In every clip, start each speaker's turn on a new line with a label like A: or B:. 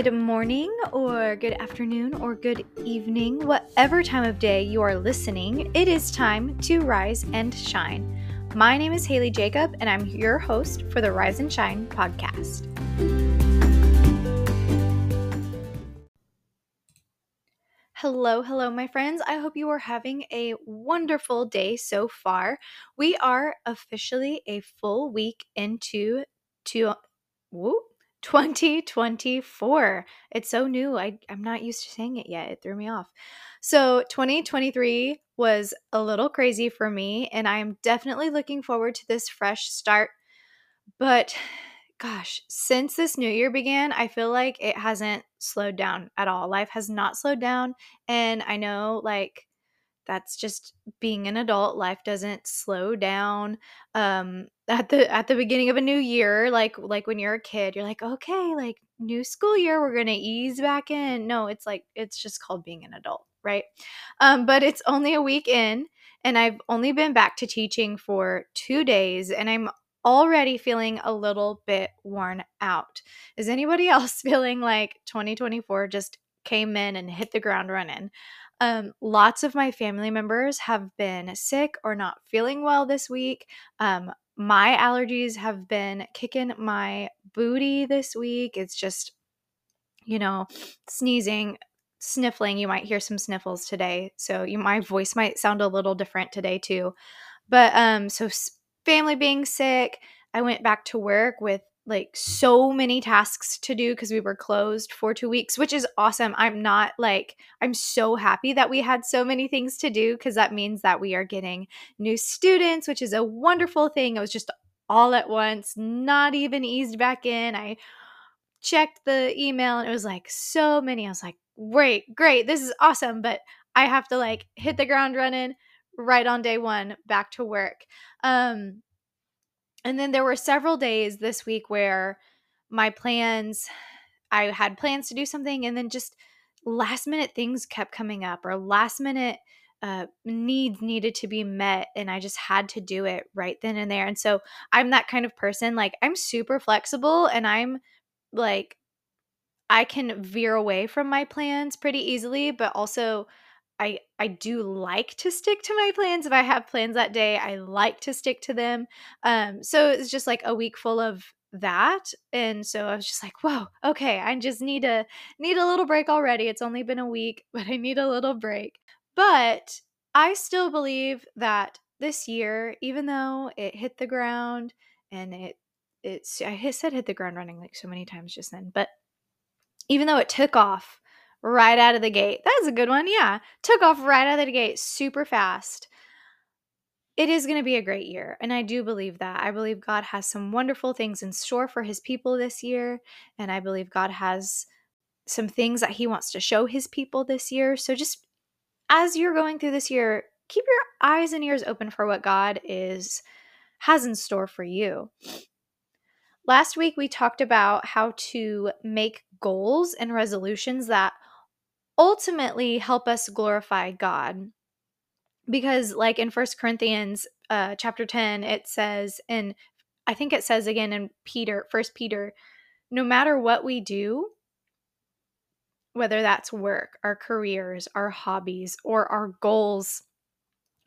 A: Good morning, or good afternoon, or good evening, whatever time of day you are listening, it is time to rise and shine. My name is Haylee Jacob, and I'm your host for the Rise and Shine podcast. Hello, hello, my friends. I hope you are having a wonderful day so far. We are officially a full week into to whoop, 2024. It's so new. I, I'm not used to saying it yet. It threw me off. So, 2023 was a little crazy for me, and I'm definitely looking forward to this fresh start. But gosh, since this new year began, I feel like it hasn't slowed down at all. Life has not slowed down. And I know, like, that's just being an adult life doesn't slow down um at the at the beginning of a new year like like when you're a kid you're like okay like new school year we're to ease back in no it's like it's just called being an adult right um but it's only a week in and I've only been back to teaching for 2 days and I'm already feeling a little bit worn out. Is anybody else feeling like 2024 just came in and hit the ground running? Um, lots of my family members have been sick or not feeling well this week. Um, my allergies have been kicking my booty this week. It's just, you know, sneezing, sniffling. You might hear some sniffles today. So you, my voice might sound a little different today too. But um, so family being sick, I went back to work with like so many tasks to do because we were closed for two weeks, which is awesome. I'm not like, I'm so happy that we had so many things to do because that means that we are getting new students, which is a wonderful thing. It was just all at once, not even eased back in. I checked the email and it was like so many. I was like, great, great, this is awesome. But I have to like hit the ground running right on day one back to work. Um, and then there were several days this week where my plans, I had plans to do something, and then just last minute things kept coming up, or last minute uh, needs needed to be met, and I just had to do it right then and there. And so I'm that kind of person. Like, I'm super flexible, and I'm like, I can veer away from my plans pretty easily, but also I I do like to stick to my plans. If I have plans that day, I like to stick to them. Um, so it's just like a week full of that, and so I was just like, "Whoa, okay, I just need a need a little break already. It's only been a week, but I need a little break." But I still believe that this year, even though it hit the ground and it it's I said hit the ground running like so many times just then, but even though it took off right out of the gate. That's a good one. Yeah. Took off right out of the gate super fast. It is going to be a great year. And I do believe that. I believe God has some wonderful things in store for his people this year. And I believe God has some things that he wants to show his people this year. So just as you're going through this year, keep your eyes and ears open for what God is has in store for you. Last week we talked about how to make goals and resolutions that ultimately help us glorify God. Because, like in First Corinthians uh, chapter 10, it says, and I think it says again in Peter, First Peter, no matter what we do, whether that's work, our careers, our hobbies, or our goals,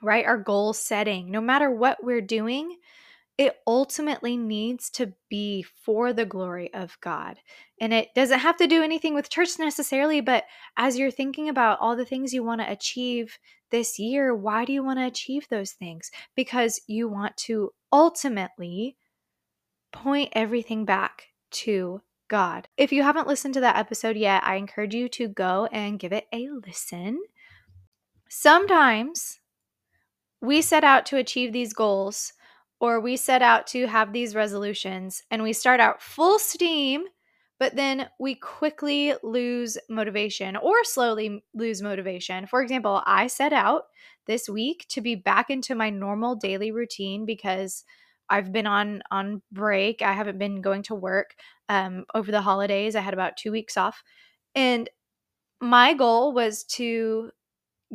A: right? Our goal setting, no matter what we're doing, it ultimately needs to be for the glory of God. And it doesn't have to do anything with church necessarily, but as you're thinking about all the things you want to achieve this year, why do you want to achieve those things? Because you want to ultimately point everything back to God. If you haven't listened to that episode yet, I encourage you to go and give it a listen. Sometimes we set out to achieve these goals or we set out to have these resolutions and we start out full steam, but then we quickly lose motivation or slowly lose motivation. For example, I set out this week to be back into my normal daily routine because I've been on on break. I haven't been going to work um, over the holidays. I had about two weeks off, and my goal was to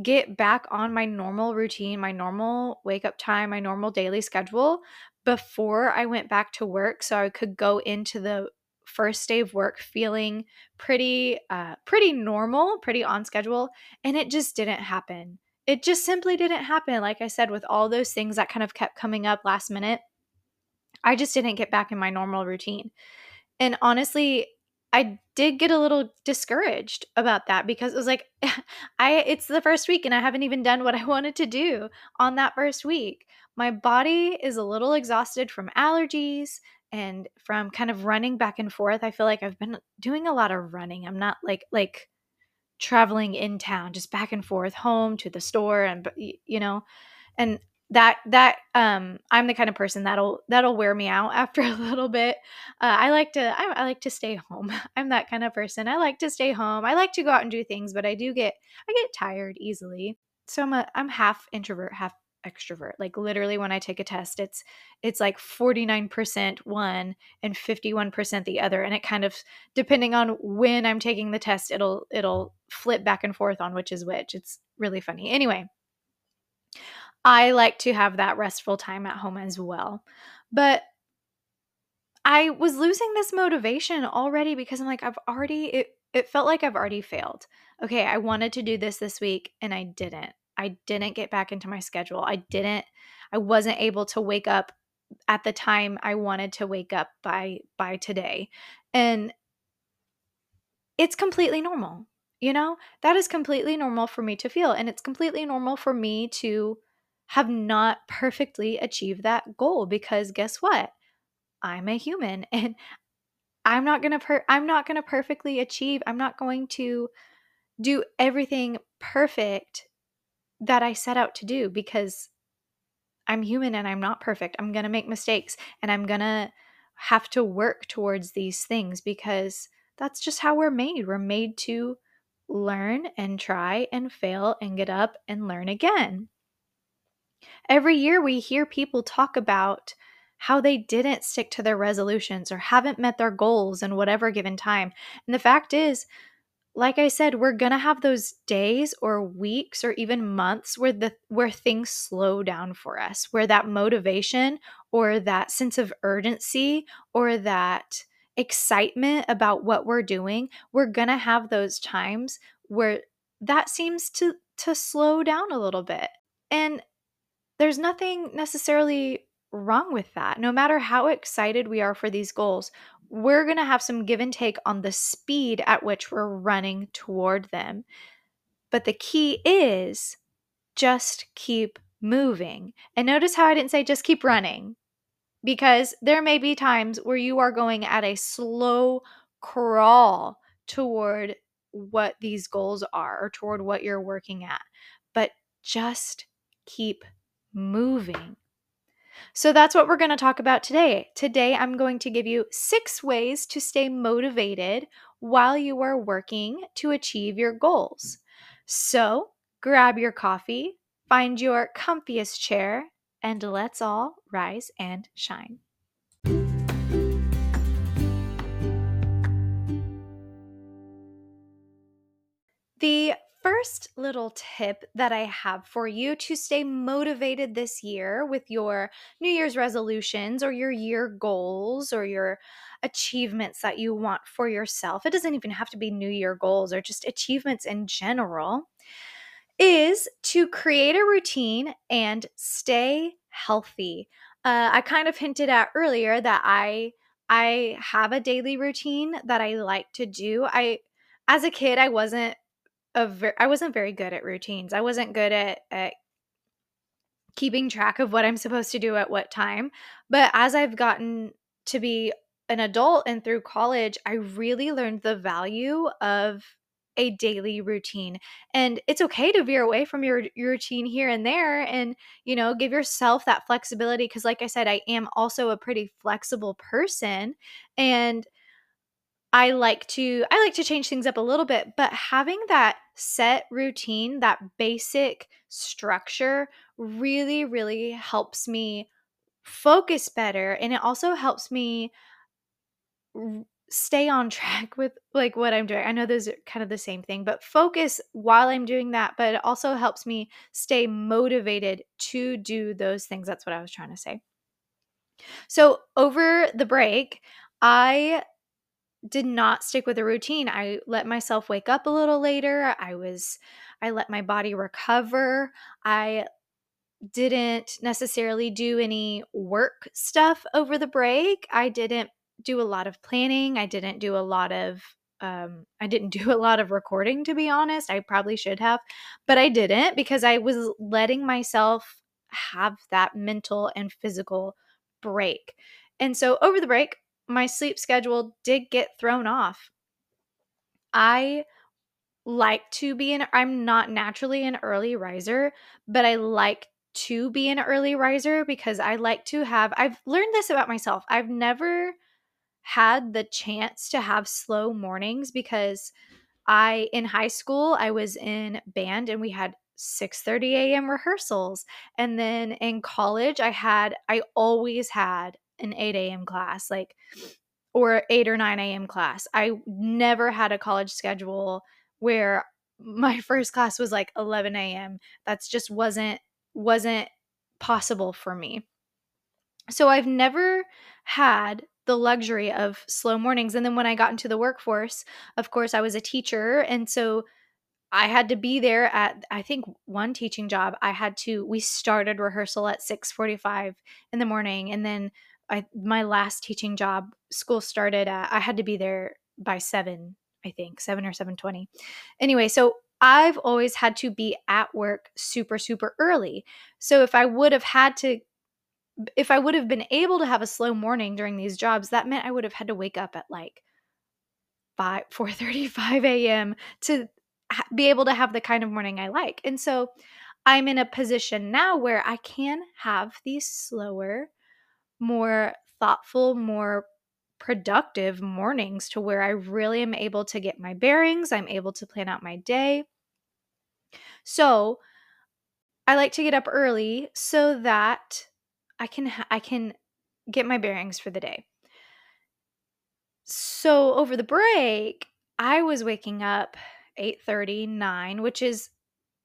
A: get back on my normal routine, my normal wake up time, my normal daily schedule before I went back to work so I could go into the first day of work feeling pretty uh pretty normal, pretty on schedule, and it just didn't happen. It just simply didn't happen. Like I said with all those things that kind of kept coming up last minute, I just didn't get back in my normal routine. And honestly, I did get a little discouraged about that because it was like I it's the first week and I haven't even done what I wanted to do on that first week. My body is a little exhausted from allergies and from kind of running back and forth. I feel like I've been doing a lot of running. I'm not like like traveling in town, just back and forth home to the store and you know, and that that um i'm the kind of person that'll that'll wear me out after a little bit. Uh, i like to I, I like to stay home. I'm that kind of person. I like to stay home. I like to go out and do things but i do get i get tired easily. So i'm a i'm half introvert half extrovert. Like literally when i take a test it's it's like 49% one and 51% the other. And it kind of depending on when i'm taking the test it'll it'll flip back and forth on which is which. It's really funny. Anyway I like to have that restful time at home as well. But I was losing this motivation already because I'm like, I've already, it, it felt like I've already failed. Okay, I wanted to do this this week and I didn't. I didn't get back into my schedule. I didn't, I wasn't able to wake up at the time I wanted to wake up by by today. And it's completely normal. You know, that is completely normal for me to feel. And it's completely normal for me to have not perfectly achieved that goal because guess what? I'm a human and I'm not going to per- I'm not going to perfectly achieve. I'm not going to do everything perfect that I set out to do because I'm human and I'm not perfect. I'm going to make mistakes and I'm going to have to work towards these things because that's just how we're made. We're made to learn and try and fail and get up and learn again. Every year we hear people talk about how they didn't stick to their resolutions or haven't met their goals in whatever given time. And the fact is, like I said, we're going to have those days or weeks or even months where the where things slow down for us, where that motivation or that sense of urgency or that excitement about what we're doing, we're going to have those times where that seems to to slow down a little bit. And there's nothing necessarily wrong with that. No matter how excited we are for these goals, we're going to have some give and take on the speed at which we're running toward them. But the key is just keep moving. And notice how I didn't say just keep running, because there may be times where you are going at a slow crawl toward what these goals are or toward what you're working at. But just keep moving. So that's what we're going to talk about today. Today, I'm going to give you six ways to stay motivated while you are working to achieve your goals. So grab your coffee, find your comfiest chair, and let's all rise and shine. The first little tip that I have for you to stay motivated this year with your New Year's resolutions or your year goals or your achievements that you want for yourself, it doesn't even have to be New Year goals or just achievements in general, is to create a routine and stay healthy. Uh, I kind of hinted at earlier that I I have a daily routine that I like to do. I as a kid I wasn't a ver- I wasn't very good at routines. I wasn't good at at keeping track of what I'm supposed to do at what time. But as I've gotten to be an adult and through college, I really learned the value of a daily routine. And it's okay to veer away from your, your routine here and there and, you know, give yourself that flexibility. Because, like I said, I am also a pretty flexible person. And I like to I like to change things up a little bit, but having that set routine, that basic structure really really helps me focus better and it also helps me stay on track with like what I'm doing. I know those are kind of the same thing, but focus while I'm doing that, but it also helps me stay motivated to do those things. That's what I was trying to say. So, over the break, I did not stick with a routine. I let myself wake up a little later. I was I let my body recover. I didn't necessarily do any work stuff over the break. I didn't do a lot of planning. I didn't do a lot of um I didn't do a lot of recording to be honest. I probably should have, but I didn't because I was letting myself have that mental and physical break. And so over the break, my sleep schedule did get thrown off. I like to be an I'm not naturally an early riser, but I like to be an early riser because I like to have I've learned this about myself. I've never had the chance to have slow mornings because I in high school I was in band and we had 6:30 a.m. rehearsals and then in college I had I always had an 8 a.m. class like or 8 or 9 a.m. class. I never had a college schedule where my first class was like 11 a.m. That's just wasn't wasn't possible for me. So I've never had the luxury of slow mornings. And then when I got into the workforce, of course, I was a teacher. And so I had to be there at I think one teaching job. I had to we started rehearsal at 6:45 in the morning and then I my last teaching job school started at I had to be there by 7, I think, 7 or 7:20. Anyway, so I've always had to be at work super super early. So if I would have had to if I would have been able to have a slow morning during these jobs, that meant I would have had to wake up at like 5 4:35 a.m. to be able to have the kind of morning I like. And so I'm in a position now where I can have these slower, more thoughtful, more productive mornings to where I really am able to get my bearings, I'm able to plan out my day. So, I like to get up early so that I can I can get my bearings for the day. So, over the break, I was waking up 8:30, 9, which is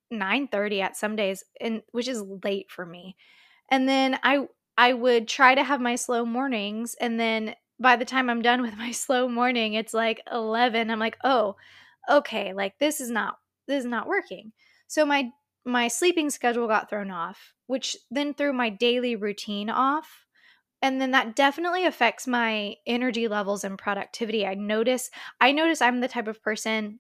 A: 9:30 at some days and which is late for me. And then I I would try to have my slow mornings and then by the time I'm done with my slow morning, it's like 11. I'm like, "Oh, okay, like this is not this is not working." So my my sleeping schedule got thrown off, which then threw my daily routine off. And then that definitely affects my energy levels and productivity. I notice I notice I'm the type of person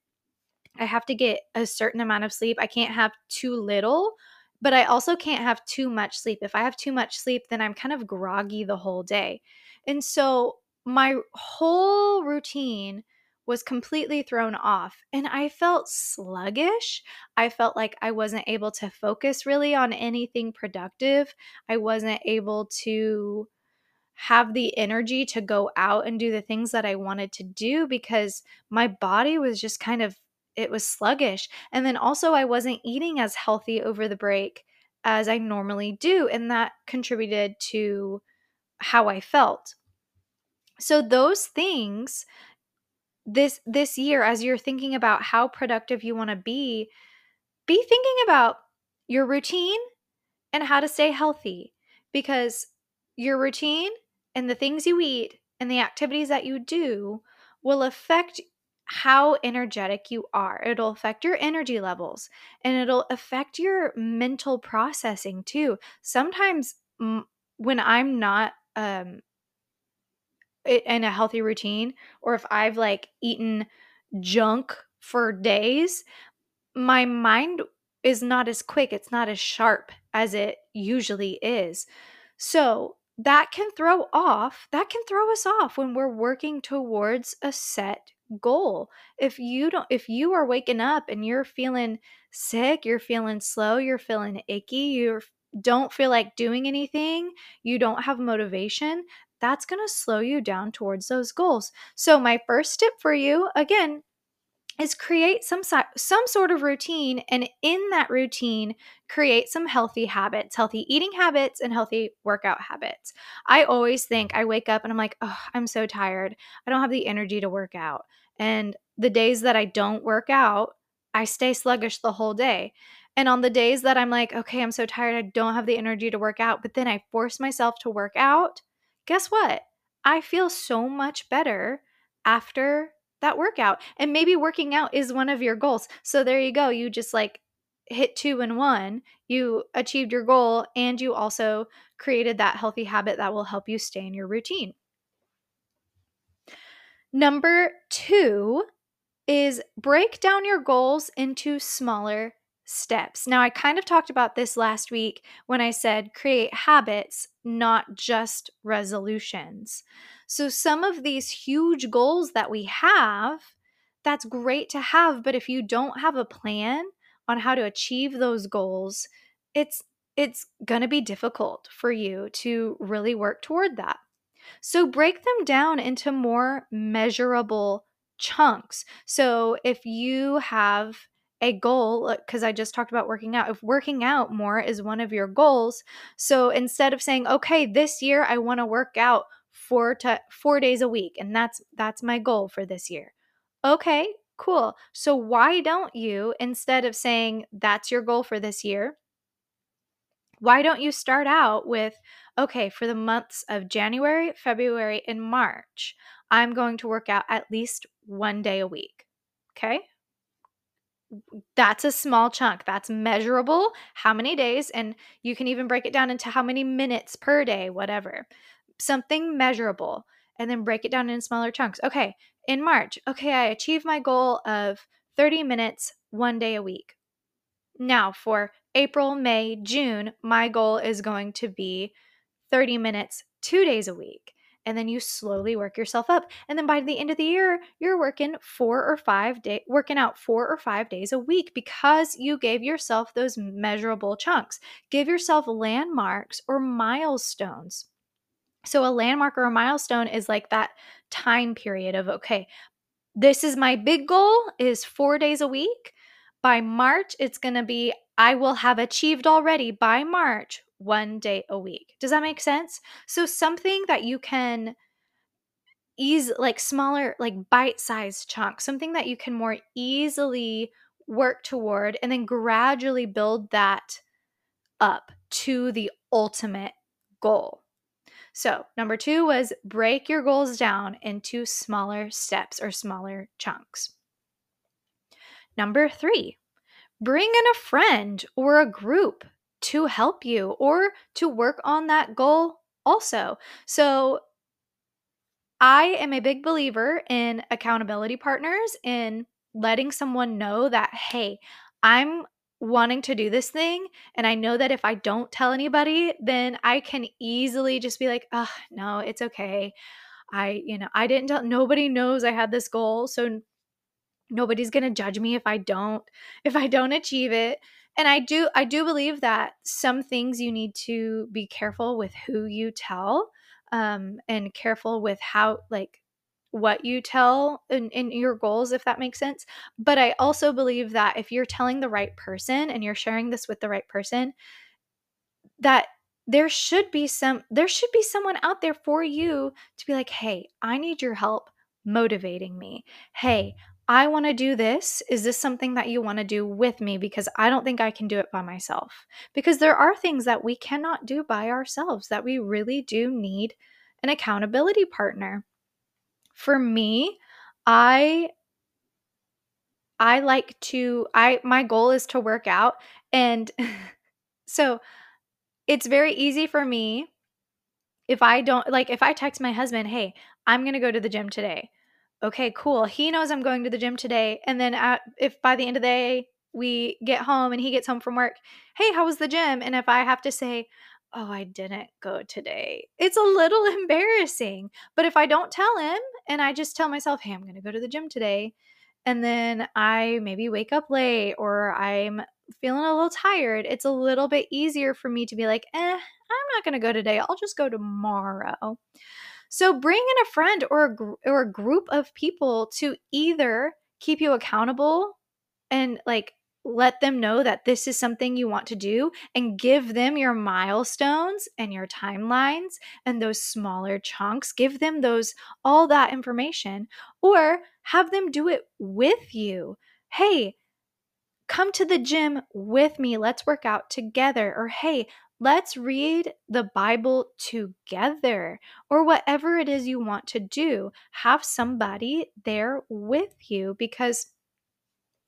A: I have to get a certain amount of sleep. I can't have too little, but I also can't have too much sleep. If I have too much sleep, then I'm kind of groggy the whole day. And so my whole routine was completely thrown off and I felt sluggish. I felt like I wasn't able to focus really on anything productive. I wasn't able to have the energy to go out and do the things that I wanted to do because my body was just kind of it was sluggish. And then also I wasn't eating as healthy over the break as I normally do and that contributed to how I felt. So those things this this year as you're thinking about how productive you want to be, be thinking about your routine and how to stay healthy because your routine and the things you eat and the activities that you do will affect how energetic you are. It'll affect your energy levels and it'll affect your mental processing too. Sometimes m- when I'm not um in a healthy routine or if I've like eaten junk for days, my mind is not as quick, it's not as sharp as it usually is. So, that can throw off, that can throw us off when we're working towards a set goal. If you don't if you are waking up and you're feeling sick, you're feeling slow, you're feeling icky, you don't feel like doing anything, you don't have motivation, that's going to slow you down towards those goals. So my first tip for you again is create some some sort of routine and in that routine create some healthy habits healthy eating habits and healthy workout habits. I always think i wake up and i'm like oh i'm so tired. I don't have the energy to work out. And the days that i don't work out i stay sluggish the whole day. And on the days that i'm like okay i'm so tired i don't have the energy to work out but then i force myself to work out guess what? I feel so much better after that workout. And maybe working out is one of your goals. So there you go. You just like hit two and one. You achieved your goal and you also created that healthy habit that will help you stay in your routine. Number two is break down your goals into smaller steps. Now, I kind of talked about this last week when I said create habits, not just resolutions. So, some of these huge goals that we have, that's great to have, but if you don't have a plan on how to achieve those goals, it's it's going to be difficult for you to really work toward that. So break them down into more measurable chunks. So if you have a goal, uh, because I just talked about working out, if working out more is one of your goals, so instead of saying, okay, this year I want to work out four to four days a week, and that's that's my goal for this year. Okay, cool. So why don't you, instead of saying that's your goal for this year, why don't you start out with, okay, for the months of January, February, and March, I'm going to work out at least one day a week. Okay. That's a small chunk. That's measurable. How many days? And you can even break it down into how many minutes per day, whatever. Something measurable. And then break it down in smaller chunks. Okay. In March, okay, I achieved my goal of 30 minutes one day a week. Now, for April, May, June, my goal is going to be 30 minutes two days a week. And then you slowly work yourself up. And then by the end of the year, you're working four or five day working out four or five days a week because you gave yourself those measurable chunks. Give yourself landmarks or milestones. So a landmark or a milestone is like that time period of okay, this is my big goal is 4 days a week. By March, it's going to be I will have achieved already by March one day a week. Does that make sense? So something that you can ease like smaller like bite-sized chunks, something that you can more easily work toward and then gradually build that up to the ultimate goal. So, number 2 was break your goals down into smaller steps or smaller chunks. Number 3, bring in a friend or a group to help you or to work on that goal also. So, I am a big believer in accountability partners, in letting someone know that, hey, I'm wanting to do this thing. And I know that if I don't tell anybody, then I can easily just be like, oh, no, it's okay. I, you know, I didn't tell, nobody knows I had this goal. So nobody's going to judge me if I don't if I don't achieve it. And I do I do believe that some things you need to be careful with who you tell um and careful with how like what you tell in, your goals if that makes sense but i also believe that if you're telling the right person and you're sharing this with the right person that there should be some there should be someone out there for you to be like hey i need your help motivating me hey I want to do this. Is this something that you want to do with me? Because I don't think I can do it by myself. Because there are things that we cannot do by ourselves that we really do need an accountability partner. For me, I I like to I my goal is to work out and so it's very easy for me if I don't like if I text my husband, "Hey, I'm going to go to the gym today." okay, cool. He knows I'm going to the gym today. And then at, if by the end of the day we get home and he gets home from work, hey, how was the gym? And if I have to say, oh, I didn't go today, it's a little embarrassing. But if I don't tell him and I just tell myself, hey, I'm going to go to the gym today, and then I maybe wake up late or I'm feeling a little tired, it's a little bit easier for me to be like, eh, I'm not going to go today. I'll just go tomorrow. So bring in a friend or a, gr- or a group of people to either keep you accountable and like let them know that this is something you want to do and give them your milestones and your timelines and those smaller chunks. Give them those all that information or have them do it with you. Hey come to the gym with me. Let's work out together. Or hey Let's read the Bible together or whatever it is you want to do. Have somebody there with you because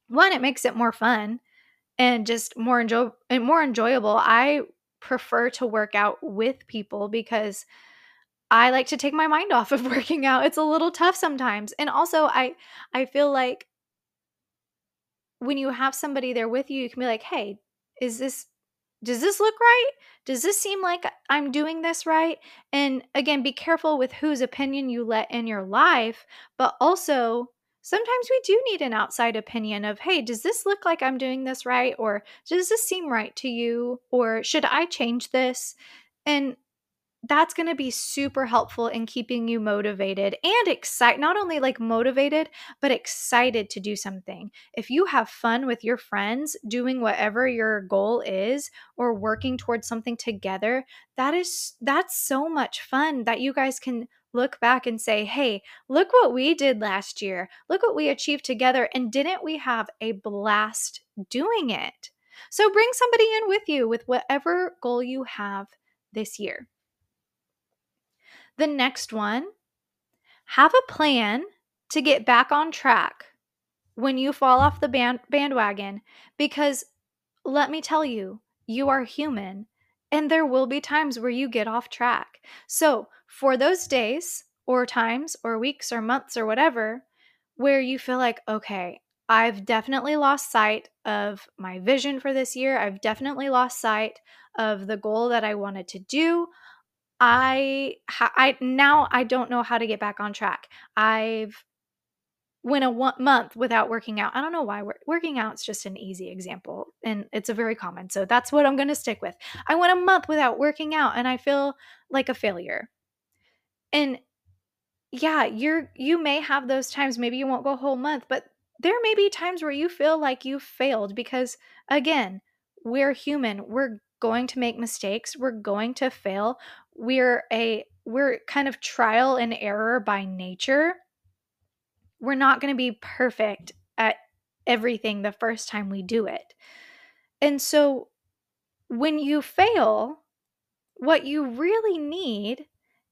A: one, it makes it more fun and just more enjoy and more enjoyable. I prefer to work out with people because I like to take my mind off of working out. It's a little tough sometimes. And also I I feel like when you have somebody there with you, you can be like, "Hey, is this does this look right? Does this seem like I'm doing this right?" And again, be careful with whose opinion you let in your life, but also sometimes we do need an outside opinion of, "Hey, does this look like I'm doing this right? Or does this seem right to you? Or should I change this?" And that's going to be super helpful in keeping you motivated and excited not only like motivated but excited to do something. If you have fun with your friends doing whatever your goal is or working towards something together that is that's so much fun that you guys can look back and say hey look what we did last year. Look what we achieved together and didn't we have a blast doing it? So bring somebody in with you with whatever goal you have this year. The next one, have a plan to get back on track when you fall off the band- bandwagon because let me tell you, you are human and there will be times where you get off track. So, for those days or times or weeks or months or whatever where you feel like, okay, I've definitely lost sight of my vision for this year. I've definitely lost sight of the goal that I wanted to do. I I now I don't know how to get back on track. I've went a one month without working out. I don't know why working out is just an easy example and it's a very common. So that's what I'm going to stick with. I went a month without working out and I feel like a failure. And yeah, you're you may have those times maybe you won't go a whole month, but there may be times where you feel like you failed because again, we're human. We're going to make mistakes. We're going to fail. We're a we're kind of trial and error by nature. We're not going to be perfect at everything the first time we do it. And so when you fail, what you really need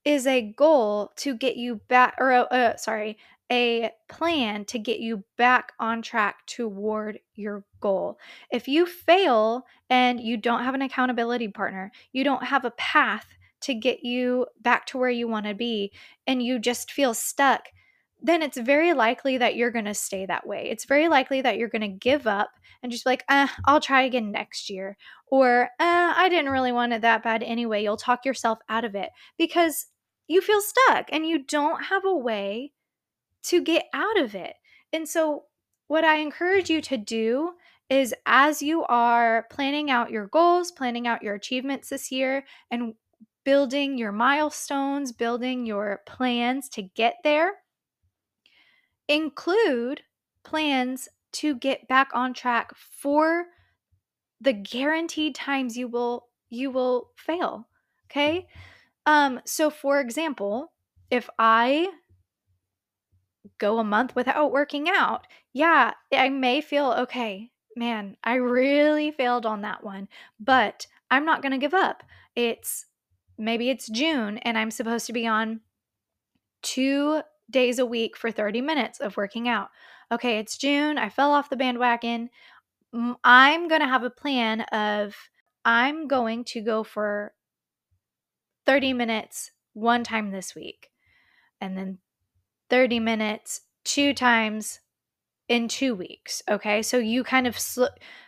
A: is a goal to get you back or uh, uh sorry, a plan to get you back on track toward your goal. If you fail and you don't have an accountability partner, you don't have a path to get you back to where you want to be, and you just feel stuck, then it's very likely that you're going to stay that way. It's very likely that you're going to give up and just be like, uh, I'll try again next year. Or, uh, I didn't really want it that bad anyway. You'll talk yourself out of it because you feel stuck and you don't have a way to get out of it. And so, what I encourage you to do is as you are planning out your goals, planning out your achievements this year, and building your milestones, building your plans to get there, include plans to get back on track for the guaranteed times you will you will fail okay um so for example if i go a month without working out, yeah, I may feel okay, man, I really failed on that one, but I'm not going to give up. It's maybe it's June and I'm supposed to be on two days a week for 30 minutes of working out. Okay, it's June. I fell off the bandwagon. I'm going to have a plan of I'm going to go for 30 minutes one time this week. And then 30 minutes two times in two weeks. Okay. So you kind of sl-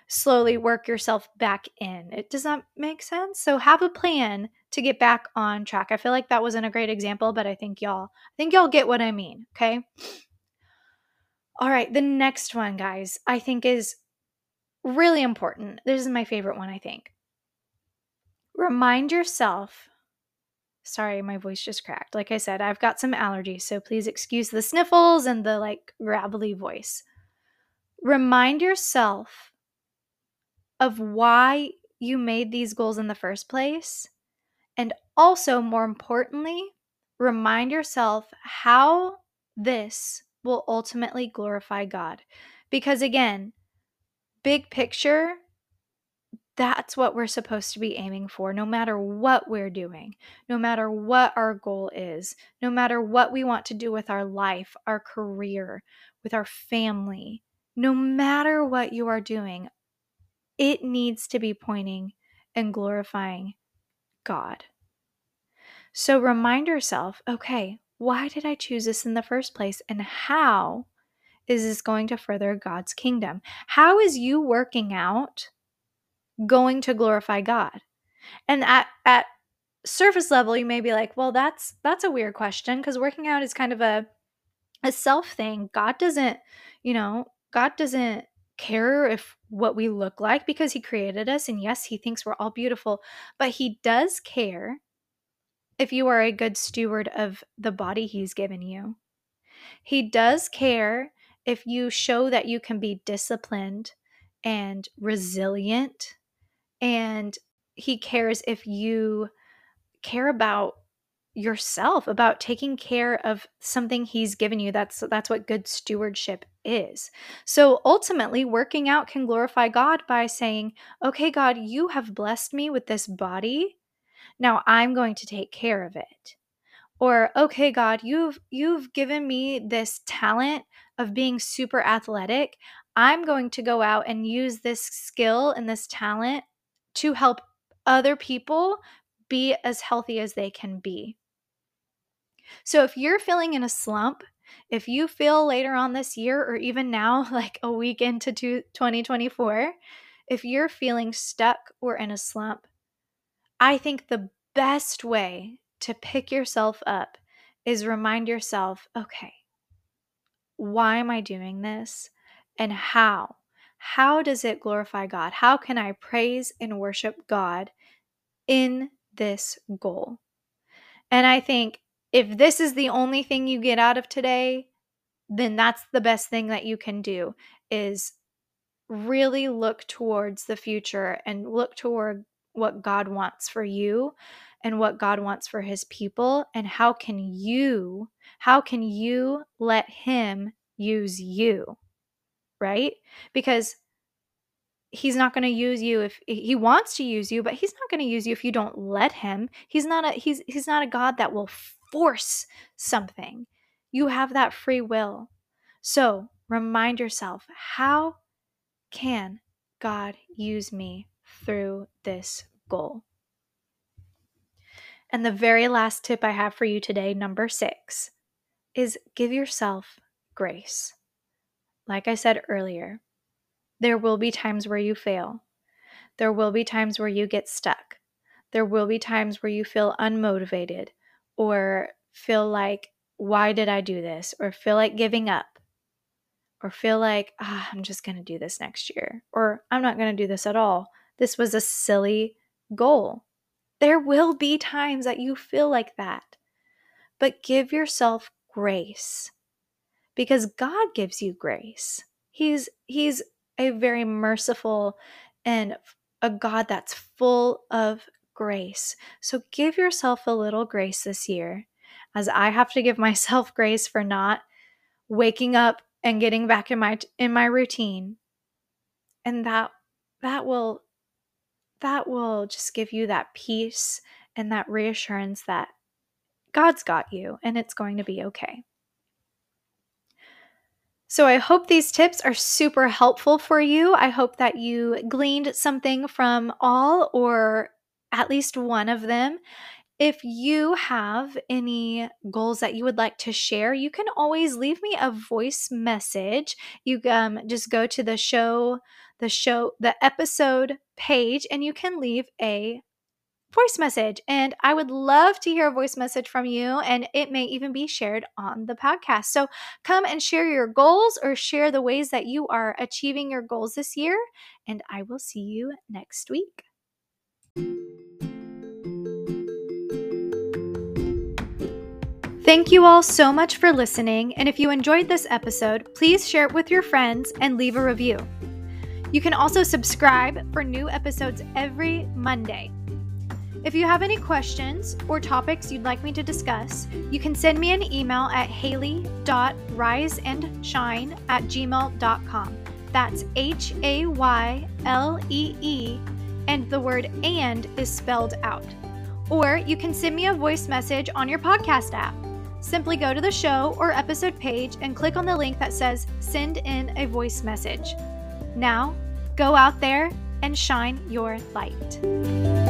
A: slowly work yourself back in. It does that make sense? So have a plan to get back on track. I feel like that wasn't a great example, but I think y'all I think y'all get what I mean, okay? All right, the next one, guys, I think is really important. This is my favorite one, I think. Remind yourself Sorry, my voice just cracked. Like I said, I've got some allergies, so please excuse the sniffles and the like gravelly voice. Remind yourself of why you made these goals in the first place. And also, more importantly, remind yourself how this will ultimately glorify God. Because again, big picture, That's what we're supposed to be aiming for, no matter what we're doing, no matter what our goal is, no matter what we want to do with our life, our career, with our family, no matter what you are doing, it needs to be pointing and glorifying God. So remind yourself okay, why did I choose this in the first place? And how is this going to further God's kingdom? How is you working out going to glorify God? And at at surface level, you may be like, well, that's that's a weird question because working out is kind of a a self thing. God doesn't, you know, God doesn't care if what we look like because he created us and yes, he thinks we're all beautiful, but he does care if you are a good steward of the body he's given you. He does care if you show that you can be disciplined and resilient and he cares if you care about yourself about taking care of something he's given you. That's that's what good stewardship is. So ultimately working out can glorify god by saying okay god you have blessed me with this body. Now i'm going to take care of it. Or okay god you've you've given me this talent of being super athletic. I'm going to go out and use this skill and this talent to help other people be as healthy as they can be. So if you're feeling in a slump, if you feel later on this year or even now, like a week into 2024, if you're feeling stuck or in a slump, I think the best way to pick yourself up is remind yourself okay, why am I doing this? And how? How does it glorify God? How can I praise and worship God in this goal? And I think if this is the only thing you get out of today, then that's the best thing that you can do is really look towards the future and look toward what God wants for you and what God wants for his people and how can you how can you let him use you? Right? Because he's not going to use you if he wants to use you, but he's not going to use you if you don't let him. He's not a he's he's not a god that will force something. You have that free will. So, remind yourself, how can God use me through this goal? And the very last tip I have for you today, number 6, is give yourself grace. Like I said earlier, there will be times where you fail. There will be times where you get stuck. There will be times where you feel unmotivated or feel like, why did I do this? Or feel like giving up. Or feel like, ah, I'm just going to do this next year. Or I'm not going to do this at all. This was a silly goal. There will be times that you feel like that. But give yourself grace because God gives you grace. He's he's a very merciful and a God that's full of grace. So give yourself a little grace this year as I have to give myself grace for not waking up and getting back in my in my routine. And that that will that will just give you that peace and that reassurance that God's got you and it's going to be okay. So I hope these tips are super helpful for you. I hope that you gleaned something from all or at least one of them. If you have any goals that you would like to share, you can always leave me a voice message. You um, just go to the show, the show, the episode page, and you can leave a voice message. And I would love to hear a voice message from you, and it may even be shared on the podcast. So come and share your goals or share the ways that you are achieving your goals this year. And I will see you next week. Thank you all so much for listening. And if you enjoyed this episode, please share it with your friends and leave a review. You can also subscribe for new episodes every Monday. If you have any questions or topics you'd like me to discuss, you can send me an email at haylee.riseandshine at gmail.com. That's H A Y L E E and the word and is spelled out. Or you can send me a voice message on your podcast app. Simply go to the show or episode page and click on the link that says Send in a voice message. Now, go out there and shine your light.